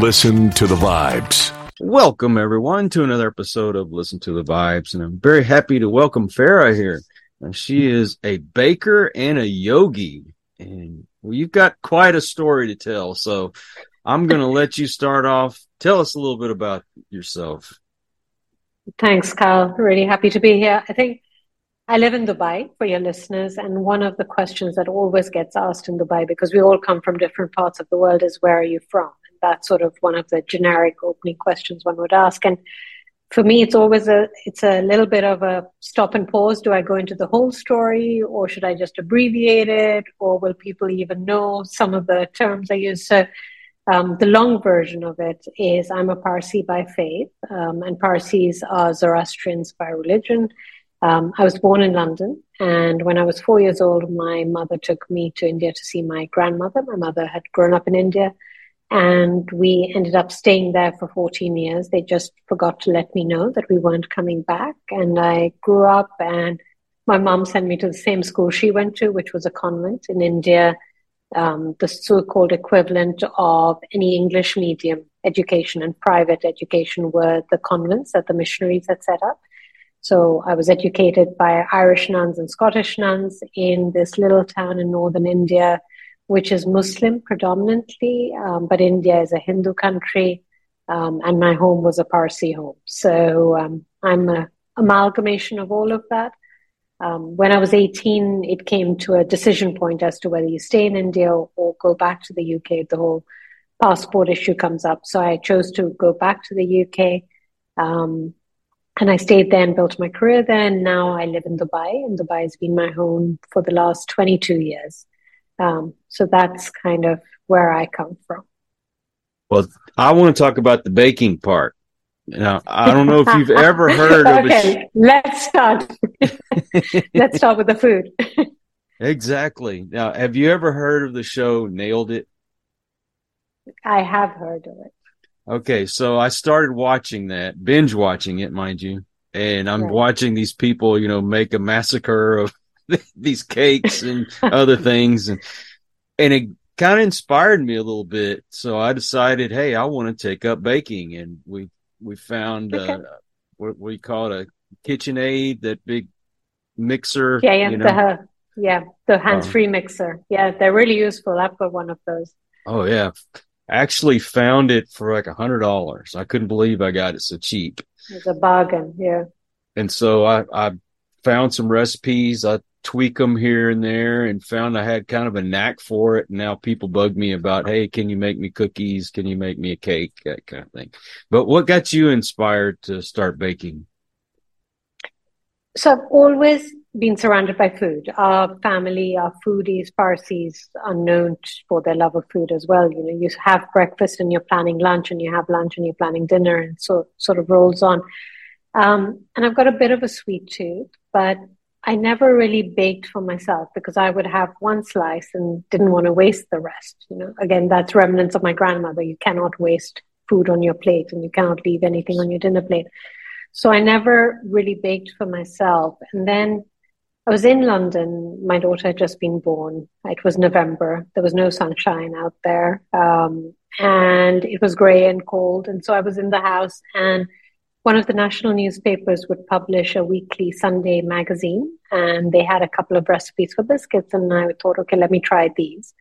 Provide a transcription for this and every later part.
Listen to the vibes. Welcome everyone to another episode of Listen to the Vibes, and I'm very happy to welcome Farah here. And she is a baker and a yogi, and well, you've got quite a story to tell. So I'm going to let you start off. Tell us a little bit about yourself. Thanks, Kyle. Really happy to be here. I think I live in Dubai for your listeners, and one of the questions that always gets asked in Dubai, because we all come from different parts of the world, is where are you from? That's sort of one of the generic opening questions one would ask. And for me, it's always a it's a little bit of a stop and pause. Do I go into the whole story, or should I just abbreviate it, or will people even know some of the terms I use? So. Um, the long version of it is I'm a Parsi by faith, um, and Parsis are Zoroastrians by religion. Um, I was born in London, and when I was four years old, my mother took me to India to see my grandmother. My mother had grown up in India, and we ended up staying there for 14 years. They just forgot to let me know that we weren't coming back, and I grew up, and my mom sent me to the same school she went to, which was a convent in India, um, the so-called equivalent of any English medium education and private education were the convents that the missionaries had set up. So I was educated by Irish nuns and Scottish nuns in this little town in northern India, which is Muslim predominantly, um, but India is a Hindu country, um, and my home was a Parsi home. So um, I'm an amalgamation of all of that. Um, when I was 18, it came to a decision point as to whether you stay in India or go back to the UK. The whole passport issue comes up. So I chose to go back to the UK. Um, and I stayed there and built my career there. And now I live in Dubai, and Dubai has been my home for the last 22 years. Um, so that's kind of where I come from. Well, I want to talk about the baking part. Now, I don't know if you've ever heard of okay, sh- let's start. let's start with the food. exactly. Now, have you ever heard of the show Nailed It? I have heard of it. Okay, so I started watching that, binge watching it, mind you, and I'm right. watching these people, you know, make a massacre of these cakes and other things, and and it kind of inspired me a little bit. So I decided, hey, I want to take up baking, and we we found okay. uh, what we call it a KitchenAid, that big mixer. Yeah, yeah, you know? the yeah, the hands-free um, mixer. Yeah, they're really useful. I've got one of those. Oh yeah, actually found it for like a hundred dollars. I couldn't believe I got it so cheap. It's a bargain, yeah. And so I, I found some recipes. I tweak them here and there and found I had kind of a knack for it. And now people bug me about, Hey, can you make me cookies? Can you make me a cake? That kind of thing. But what got you inspired to start baking? So I've always been surrounded by food. Our family, our foodies, Parsis are known for their love of food as well. You know, you have breakfast and you're planning lunch, and you have lunch and you're planning dinner, and so sort of rolls on. Um, and I've got a bit of a sweet tooth, but I never really baked for myself because I would have one slice and didn't want to waste the rest. You know, again, that's remnants of my grandmother. You cannot waste food on your plate, and you cannot leave anything on your dinner plate. So I never really baked for myself. And then I was in London. My daughter had just been born. It was November. There was no sunshine out there. Um, and it was grey and cold. And so I was in the house, and one of the national newspapers would publish a weekly Sunday magazine. And they had a couple of recipes for biscuits. And I thought, okay, let me try these.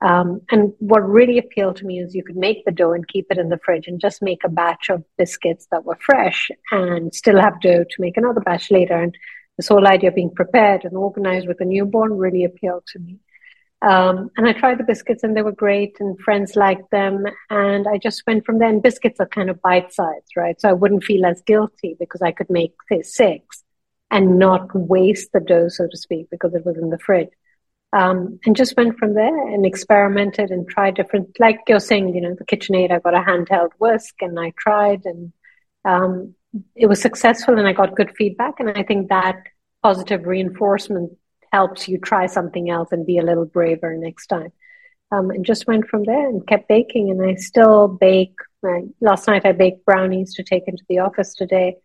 Um, and what really appealed to me is you could make the dough and keep it in the fridge and just make a batch of biscuits that were fresh and still have dough to make another batch later. And this whole idea of being prepared and organized with a newborn really appealed to me. Um, and I tried the biscuits and they were great and friends liked them. And I just went from there. And biscuits are kind of bite sized, right? So I wouldn't feel as guilty because I could make, say, six and not waste the dough, so to speak, because it was in the fridge. Um, and just went from there and experimented and tried different, like you're saying, you know, the KitchenAid, I got a handheld whisk and I tried and um, it was successful and I got good feedback. And I think that positive reinforcement helps you try something else and be a little braver next time. Um, and just went from there and kept baking. And I still bake. Uh, last night I baked brownies to take into the office today.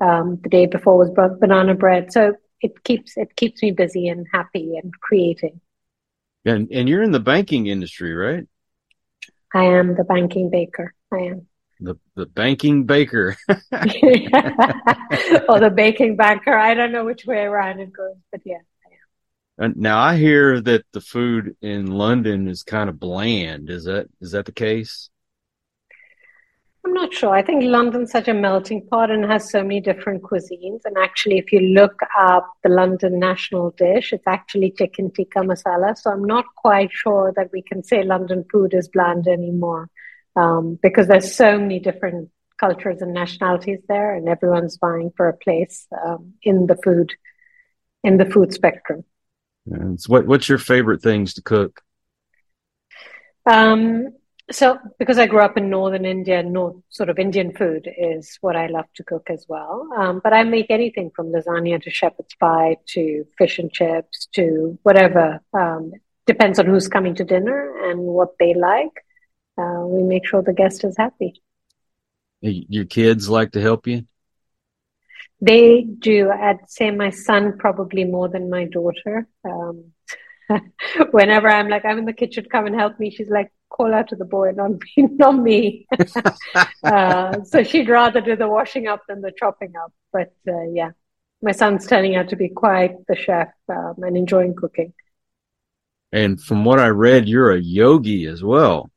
Um, the day before was banana bread. So it keeps it keeps me busy and happy and creating. And and you're in the banking industry, right? I am the banking baker. I am. The the banking baker. or the baking banker. I don't know which way around it goes, but yeah. Now I hear that the food in London is kind of bland. Is that is that the case? I'm not sure. I think London's such a melting pot and has so many different cuisines. And actually, if you look up the London national dish, it's actually chicken tikka masala. So I'm not quite sure that we can say London food is bland anymore um, because there's so many different cultures and nationalities there, and everyone's vying for a place um, in the food in the food spectrum. What what's your favorite things to cook? Um, so because I grew up in northern India, north sort of Indian food is what I love to cook as well. Um, but I make anything from lasagna to shepherd's pie to fish and chips to whatever. Um, depends on who's coming to dinner and what they like. Uh, we make sure the guest is happy. Your kids like to help you? They do. I'd say my son probably more than my daughter. Um, whenever I'm like, I'm in the kitchen, come and help me. She's like, call out to the boy, not me. Not me. uh, so she'd rather do the washing up than the chopping up. But uh, yeah, my son's turning out to be quite the chef um, and enjoying cooking. And from what I read, you're a yogi as well.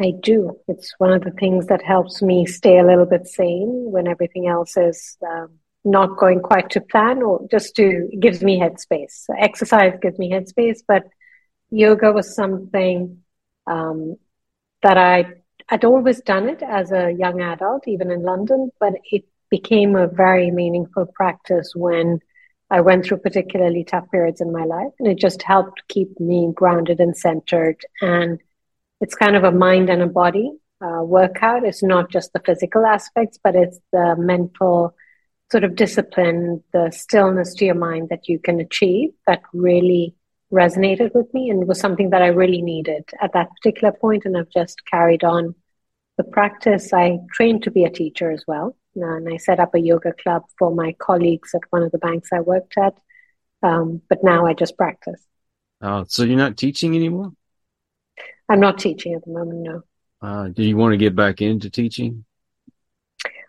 I do. It's one of the things that helps me stay a little bit sane when everything else is um, not going quite to plan or just to gives me headspace. Exercise gives me headspace, but yoga was something um, that I I'd always done it as a young adult, even in London, but it became a very meaningful practice when I went through particularly tough periods in my life, and it just helped keep me grounded and centered. And it's kind of a mind and a body uh, workout. It's not just the physical aspects, but it's the mental sort of discipline, the stillness to your mind that you can achieve that really resonated with me and was something that I really needed at that particular point. and I've just carried on the practice. I trained to be a teacher as well, and I set up a yoga club for my colleagues at one of the banks I worked at. Um, but now I just practice. Oh, so you're not teaching anymore? I'm not teaching at the moment. No. Uh, do you want to get back into teaching?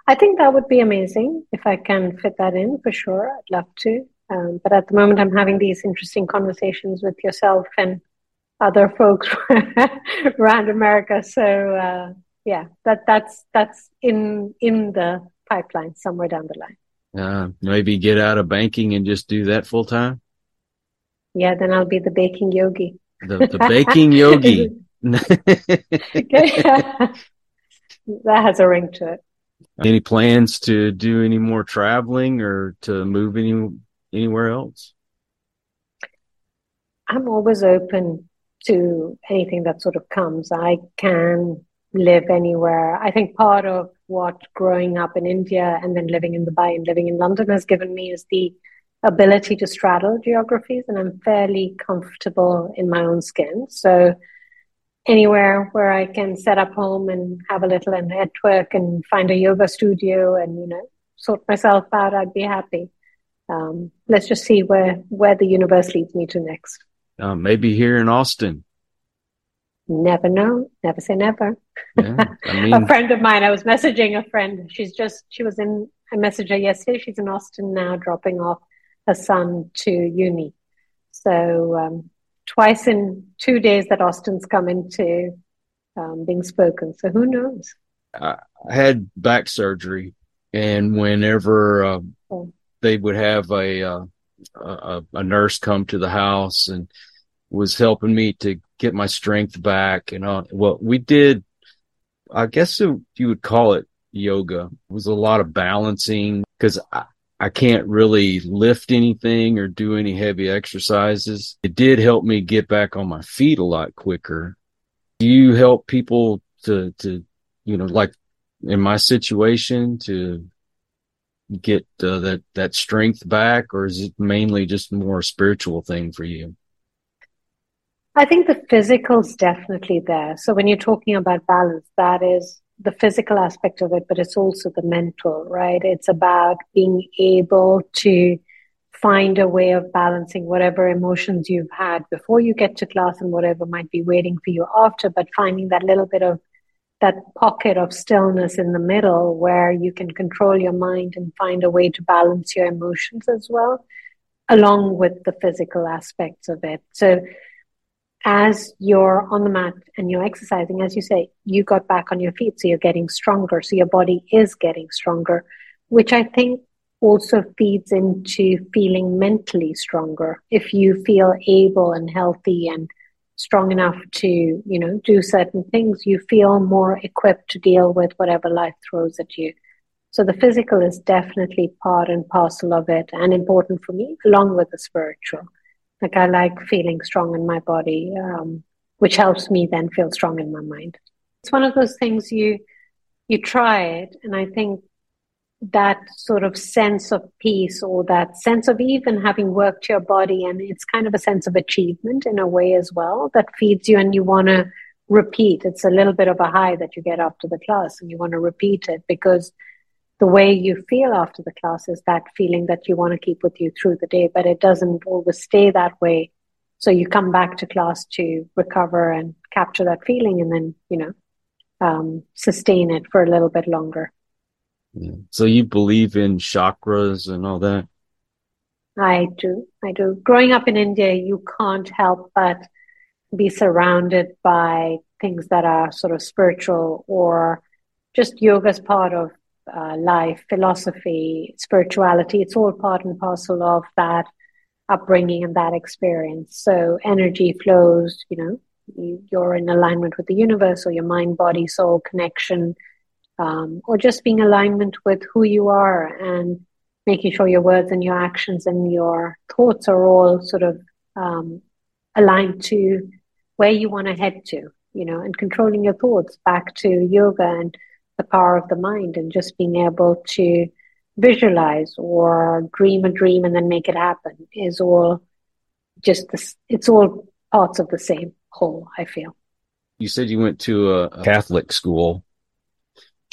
I think that would be amazing if I can fit that in for sure. I'd love to. Um, but at the moment, I'm having these interesting conversations with yourself and other folks around America. So uh, yeah, that that's that's in in the pipeline somewhere down the line. Uh, maybe get out of banking and just do that full time. Yeah, then I'll be the baking yogi. The, the baking yogi. that has a ring to it. Any plans to do any more traveling or to move any anywhere else? I'm always open to anything that sort of comes. I can live anywhere. I think part of what growing up in India and then living in Dubai and living in London has given me is the ability to straddle geographies, and I'm fairly comfortable in my own skin. So anywhere where I can set up home and have a little and network and find a yoga studio and you know sort myself out, I'd be happy um, let's just see where where the universe leads me to next. Uh, maybe here in Austin. Never know. Never say never. Yeah, I mean... a friend of mine. I was messaging a friend. She's just she was in. I messaged her yesterday. She's in Austin now, dropping off her son to uni. So um, twice in two days that Austin's come into um, being spoken. So who knows? I had back surgery, and whenever uh, oh they would have a, uh, a, a nurse come to the house and was helping me to get my strength back and all. Well, we did, I guess you would call it yoga. It was a lot of balancing because I, can't really lift anything or do any heavy exercises. It did help me get back on my feet a lot quicker. Do you help people to, to, you know, like in my situation to get uh, that that strength back, or is it mainly just more a spiritual thing for you? I think the physical's definitely there. So when you're talking about balance, that is the physical aspect of it, but it's also the mental, right? It's about being able to find a way of balancing whatever emotions you've had before you get to class and whatever might be waiting for you after, but finding that little bit of that pocket of stillness in the middle where you can control your mind and find a way to balance your emotions as well, along with the physical aspects of it. So as you're on the mat and you're exercising, as you say, you got back on your feet, so you're getting stronger. So your body is getting stronger, which I think also feeds into feeling mentally stronger. If you feel able and healthy and strong enough to, you know, do certain things, you feel more equipped to deal with whatever life throws at you. So the physical is definitely part and parcel of it and important for me, along with the spiritual. Like I like feeling strong in my body, um, which helps me then feel strong in my mind. It's one of those things you you try it, and I think that sort of sense of peace or that sense of even having worked your body and it's kind of a sense of achievement in a way as well that feeds you and you want to repeat it's a little bit of a high that you get after the class and you want to repeat it because the way you feel after the class is that feeling that you want to keep with you through the day but it doesn't always stay that way so you come back to class to recover and capture that feeling and then you know um, sustain it for a little bit longer yeah. So you believe in chakras and all that? I do. I do. Growing up in India, you can't help but be surrounded by things that are sort of spiritual or just yoga's part of uh, life, philosophy, spirituality. It's all part and parcel of that upbringing and that experience. So energy flows, you know, you're in alignment with the universe or your mind, body, soul connection um, or just being alignment with who you are and making sure your words and your actions and your thoughts are all sort of um, aligned to where you want to head to, you know, and controlling your thoughts back to yoga and the power of the mind and just being able to visualize or dream a dream and then make it happen is all just this, it's all parts of the same whole, I feel. You said you went to a Catholic school.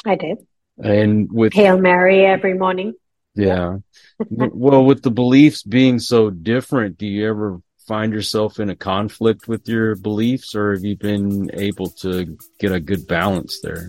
I did. And with Hail Mary every morning. Yeah. well, with the beliefs being so different, do you ever find yourself in a conflict with your beliefs or have you been able to get a good balance there?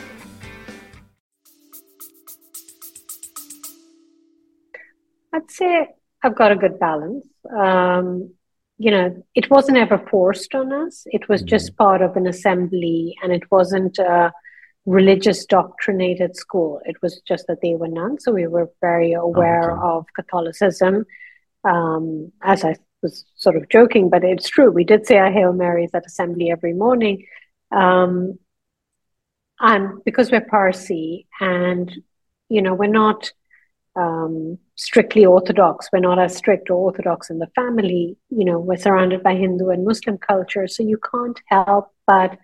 I'd say I've got a good balance. Um, you know, it wasn't ever forced on us. It was mm-hmm. just part of an assembly, and it wasn't a religious doctrinated school. It was just that they were nuns, so we were very aware okay. of Catholicism. Um, as I was sort of joking, but it's true. We did say our Hail Marys at assembly every morning. Um, and because we're Parsi and, you know, we're not um, strictly Orthodox. We're not as strict or Orthodox in the family. You know, we're surrounded by Hindu and Muslim culture, so you can't help but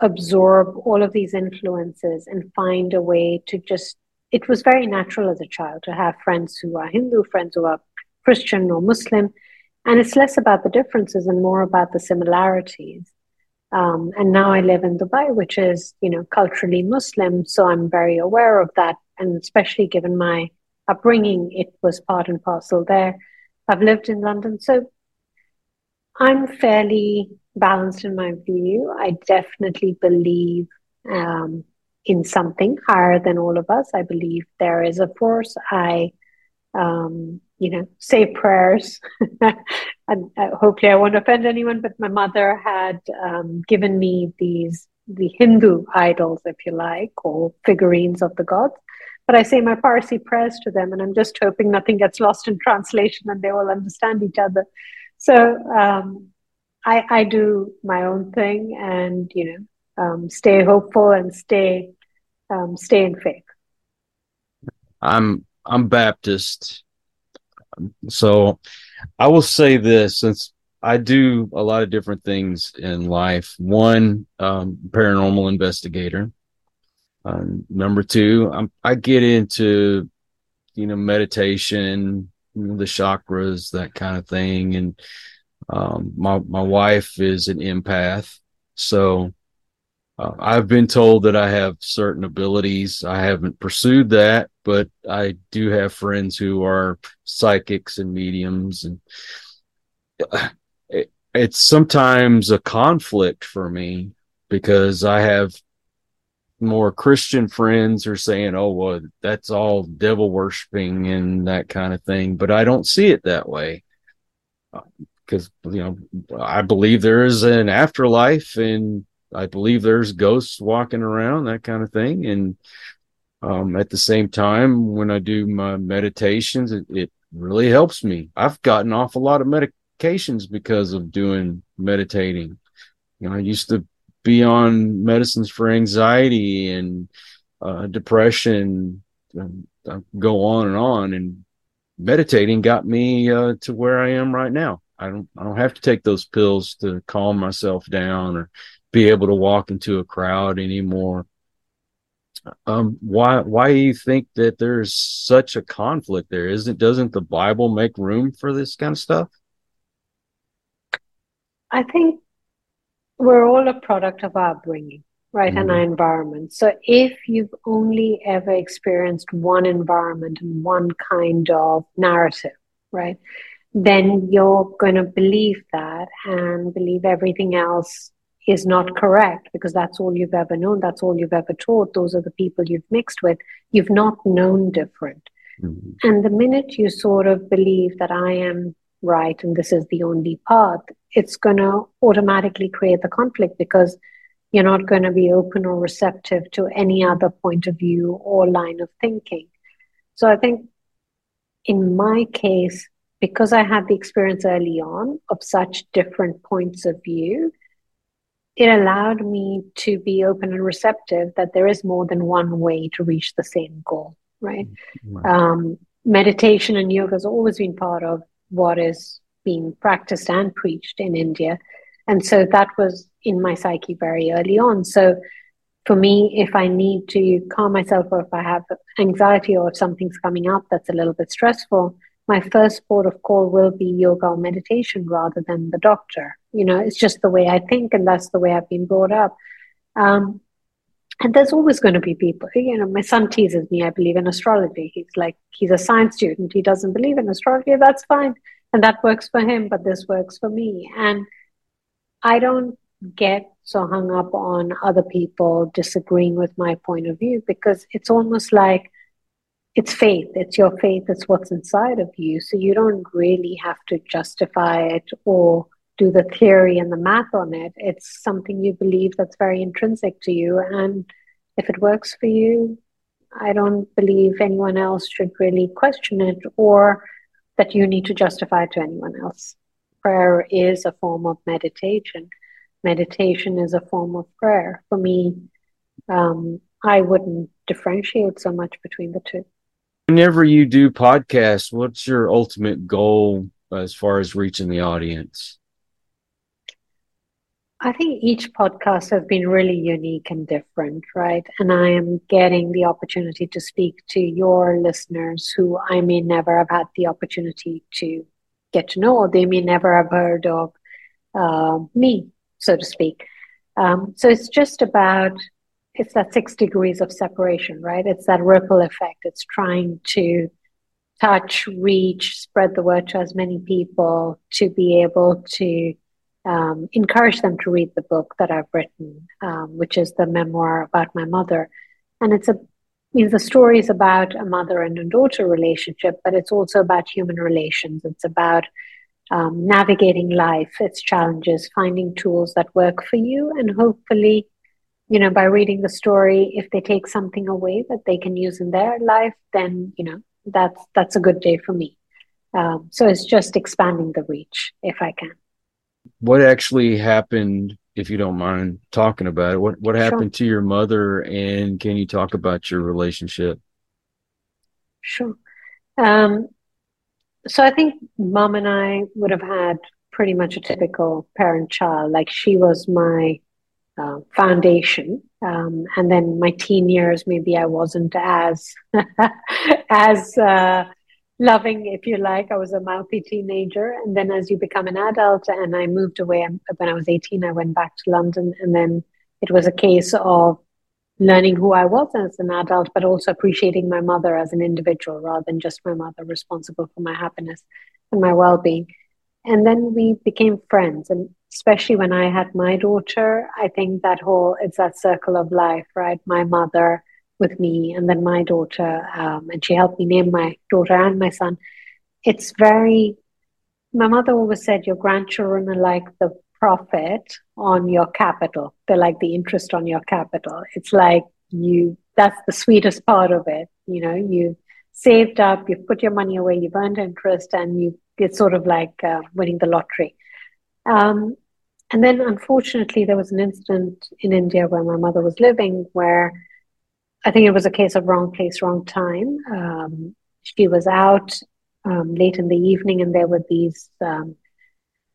absorb all of these influences and find a way to just. It was very natural as a child to have friends who are Hindu, friends who are Christian or Muslim, and it's less about the differences and more about the similarities. Um, and now I live in Dubai, which is, you know, culturally Muslim, so I'm very aware of that, and especially given my upbringing, it was part and parcel there. I've lived in London, so I'm fairly balanced in my view. I definitely believe um, in something higher than all of us. I believe there is a force. I, um, you know, say prayers. and uh, hopefully, I won't offend anyone. But my mother had um, given me these the Hindu idols, if you like, or figurines of the gods. But I say my Parsi prayers to them, and I'm just hoping nothing gets lost in translation and they all understand each other. So um, I, I do my own thing, and you know, um, stay hopeful and stay um, stay in faith. I'm I'm Baptist, so I will say this since I do a lot of different things in life. One, um, paranormal investigator. Uh, number two, I'm, I get into, you know, meditation, you know, the chakras, that kind of thing. And, um, my, my wife is an empath. So, uh, I've been told that I have certain abilities. I haven't pursued that, but I do have friends who are psychics and mediums and it, it's sometimes a conflict for me because I have more Christian friends are saying, "Oh, well, that's all devil worshiping and that kind of thing," but I don't see it that way because you know I believe there is an afterlife and I believe there's ghosts walking around, that kind of thing, and um, at the same time, when I do my meditations, it, it really helps me. I've gotten off a lot of medications because of doing meditating. You know, I used to be on medicines for anxiety and uh, depression, uh, go on and on. And meditating got me uh, to where I am right now. I don't, I don't have to take those pills to calm myself down or be able to walk into a crowd anymore. Um, why, why do you think that there's such a conflict there? Isn't, doesn't the Bible make room for this kind of stuff? I think we're all a product of our upbringing, right, mm-hmm. and our environment. So if you've only ever experienced one environment and one kind of narrative, right, then you're going to believe that and believe everything else is not correct because that's all you've ever known. That's all you've ever taught. Those are the people you've mixed with. You've not known different. Mm-hmm. And the minute you sort of believe that I am right and this is the only path, it's going to automatically create the conflict because you're not going to be open or receptive to any other point of view or line of thinking. So I think in my case, because I had the experience early on of such different points of view, it allowed me to be open and receptive that there is more than one way to reach the same goal, right? Mm-hmm. Um, meditation and yoga has always been part of what is being practiced and preached in India. And so that was in my psyche very early on. So for me, if I need to calm myself or if I have anxiety or if something's coming up that's a little bit stressful, my first port of call will be yoga or meditation rather than the doctor. You know, it's just the way I think and that's the way I've been brought up. Um, and there's always going to be people, you know, my son teases me, I believe in astrology. He's like, he's a science student. He doesn't believe in astrology. That's fine. And that works for him, but this works for me. And I don't get so hung up on other people disagreeing with my point of view because it's almost like it's faith. It's your faith. It's what's inside of you. So you don't really have to justify it or do the theory and the math on it. It's something you believe that's very intrinsic to you. And if it works for you, I don't believe anyone else should really question it or that you need to justify to anyone else. Prayer is a form of meditation. Meditation is a form of prayer. For me, um, I wouldn't differentiate so much between the two. Whenever you do podcasts, what's your ultimate goal as far as reaching the audience? I think each podcast has been really unique and different, right? And I am getting the opportunity to speak to your listeners who I may never have had the opportunity to get to know, or they may never have heard of uh, me, so to speak. Um, so it's just about it's that six degrees of separation, right? It's that ripple effect. It's trying to touch, reach, spread the word to as many people to be able to um, encourage them to read the book that I've written, um, which is the memoir about my mother. And it's a you know, the story is about a mother and a daughter relationship, but it's also about human relations. It's about um, navigating life, its challenges, finding tools that work for you, and hopefully, you know, by reading the story, if they take something away that they can use in their life, then you know that's that's a good day for me. Um, so it's just expanding the reach if I can what actually happened if you don't mind talking about it what what happened sure. to your mother and can you talk about your relationship sure um, so i think mom and i would have had pretty much a typical parent child. Like she was my uh, foundation. Um, and then my teen years, maybe I wasn't as as uh, loving, if you like. I was a mouthy teenager, and then as you become an adult, and I moved away um, when I was eighteen. I went back to London, and then it was a case of learning who I was as an adult, but also appreciating my mother as an individual rather than just my mother responsible for my happiness and my well being. And then we became friends. And especially when I had my daughter, I think that whole, it's that circle of life, right? My mother with me and then my daughter. Um, and she helped me name my daughter and my son. It's very, my mother always said, your grandchildren are like the profit on your capital. They're like the interest on your capital. It's like you, that's the sweetest part of it. You know, you've saved up, you've put your money away, you've earned interest, and you, it's sort of like uh, winning the lottery. Um, and then, unfortunately, there was an incident in India where my mother was living where I think it was a case of wrong place, wrong time. Um, she was out um, late in the evening, and there were these, um,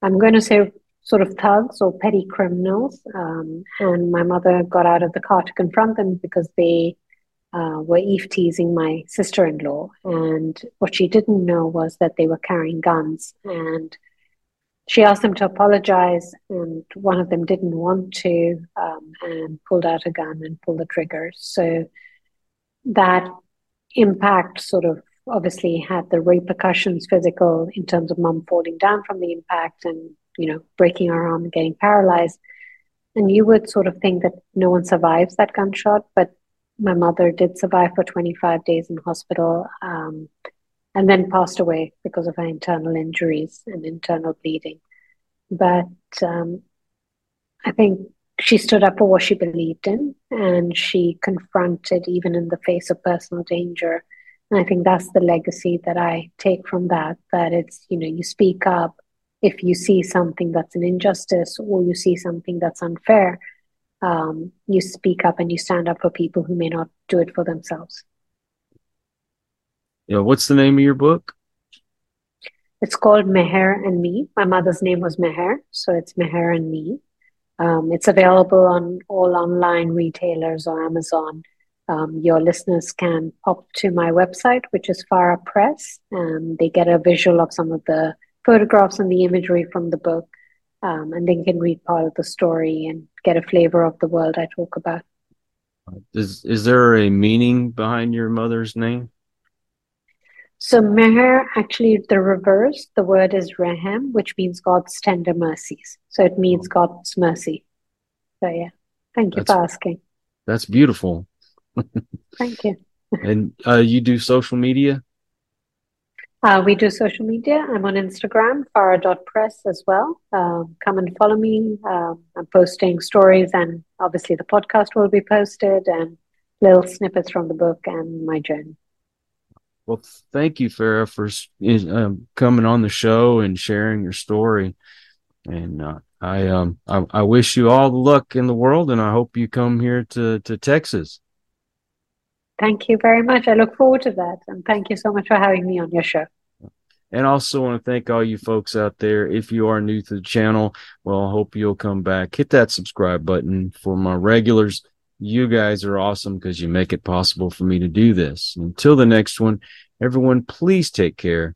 I'm going to say, sort of thugs or petty criminals. Um, and my mother got out of the car to confront them because they uh, were eve teasing my sister in law. And what she didn't know was that they were carrying guns. And she asked them to apologize, and one of them didn't want to um, and pulled out a gun and pulled the trigger. So that impact sort of obviously had the repercussions physical in terms of mum falling down from the impact and you know, breaking her arm and getting paralyzed. And you would sort of think that no one survives that gunshot, but my mother did survive for 25 days in hospital um, and then passed away because of her internal injuries and internal bleeding. But um, I think she stood up for what she believed in and she confronted, even in the face of personal danger. And I think that's the legacy that I take from that, that it's, you know, you speak up if you see something that's an injustice or you see something that's unfair, um, you speak up and you stand up for people who may not do it for themselves. Yeah, what's the name of your book? It's called Meher and Me. My mother's name was Meher, so it's Meher and Me. Um, it's available on all online retailers or Amazon. Um, your listeners can pop to my website, which is Farah Press, and they get a visual of some of the photographs and the imagery from the book, um, and then can read part of the story and get a flavor of the world I talk about. Is is there a meaning behind your mother's name? So Meher, actually, the reverse. The word is Rehem, which means God's tender mercies. So it means oh. God's mercy. So yeah, thank you that's, for asking. That's beautiful. thank you. and uh, you do social media? Uh, we do social media. I'm on Instagram, farah.press as well. Um, come and follow me. Um, I'm posting stories, and obviously the podcast will be posted and little snippets from the book and my journey. Well, thank you, Farah, for um, coming on the show and sharing your story. And uh, I, um, I, I wish you all the luck in the world, and I hope you come here to to Texas. Thank you very much. I look forward to that. And thank you so much for having me on your show. And also want to thank all you folks out there. If you are new to the channel, well, I hope you'll come back. Hit that subscribe button for my regulars. You guys are awesome because you make it possible for me to do this. Until the next one, everyone, please take care.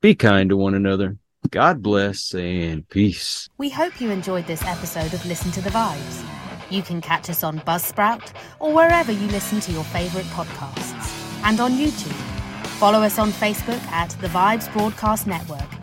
Be kind to one another. God bless and peace. We hope you enjoyed this episode of Listen to the Vibes. You can catch us on Buzzsprout or wherever you listen to your favourite podcasts, and on YouTube. Follow us on Facebook at The Vibes Broadcast Network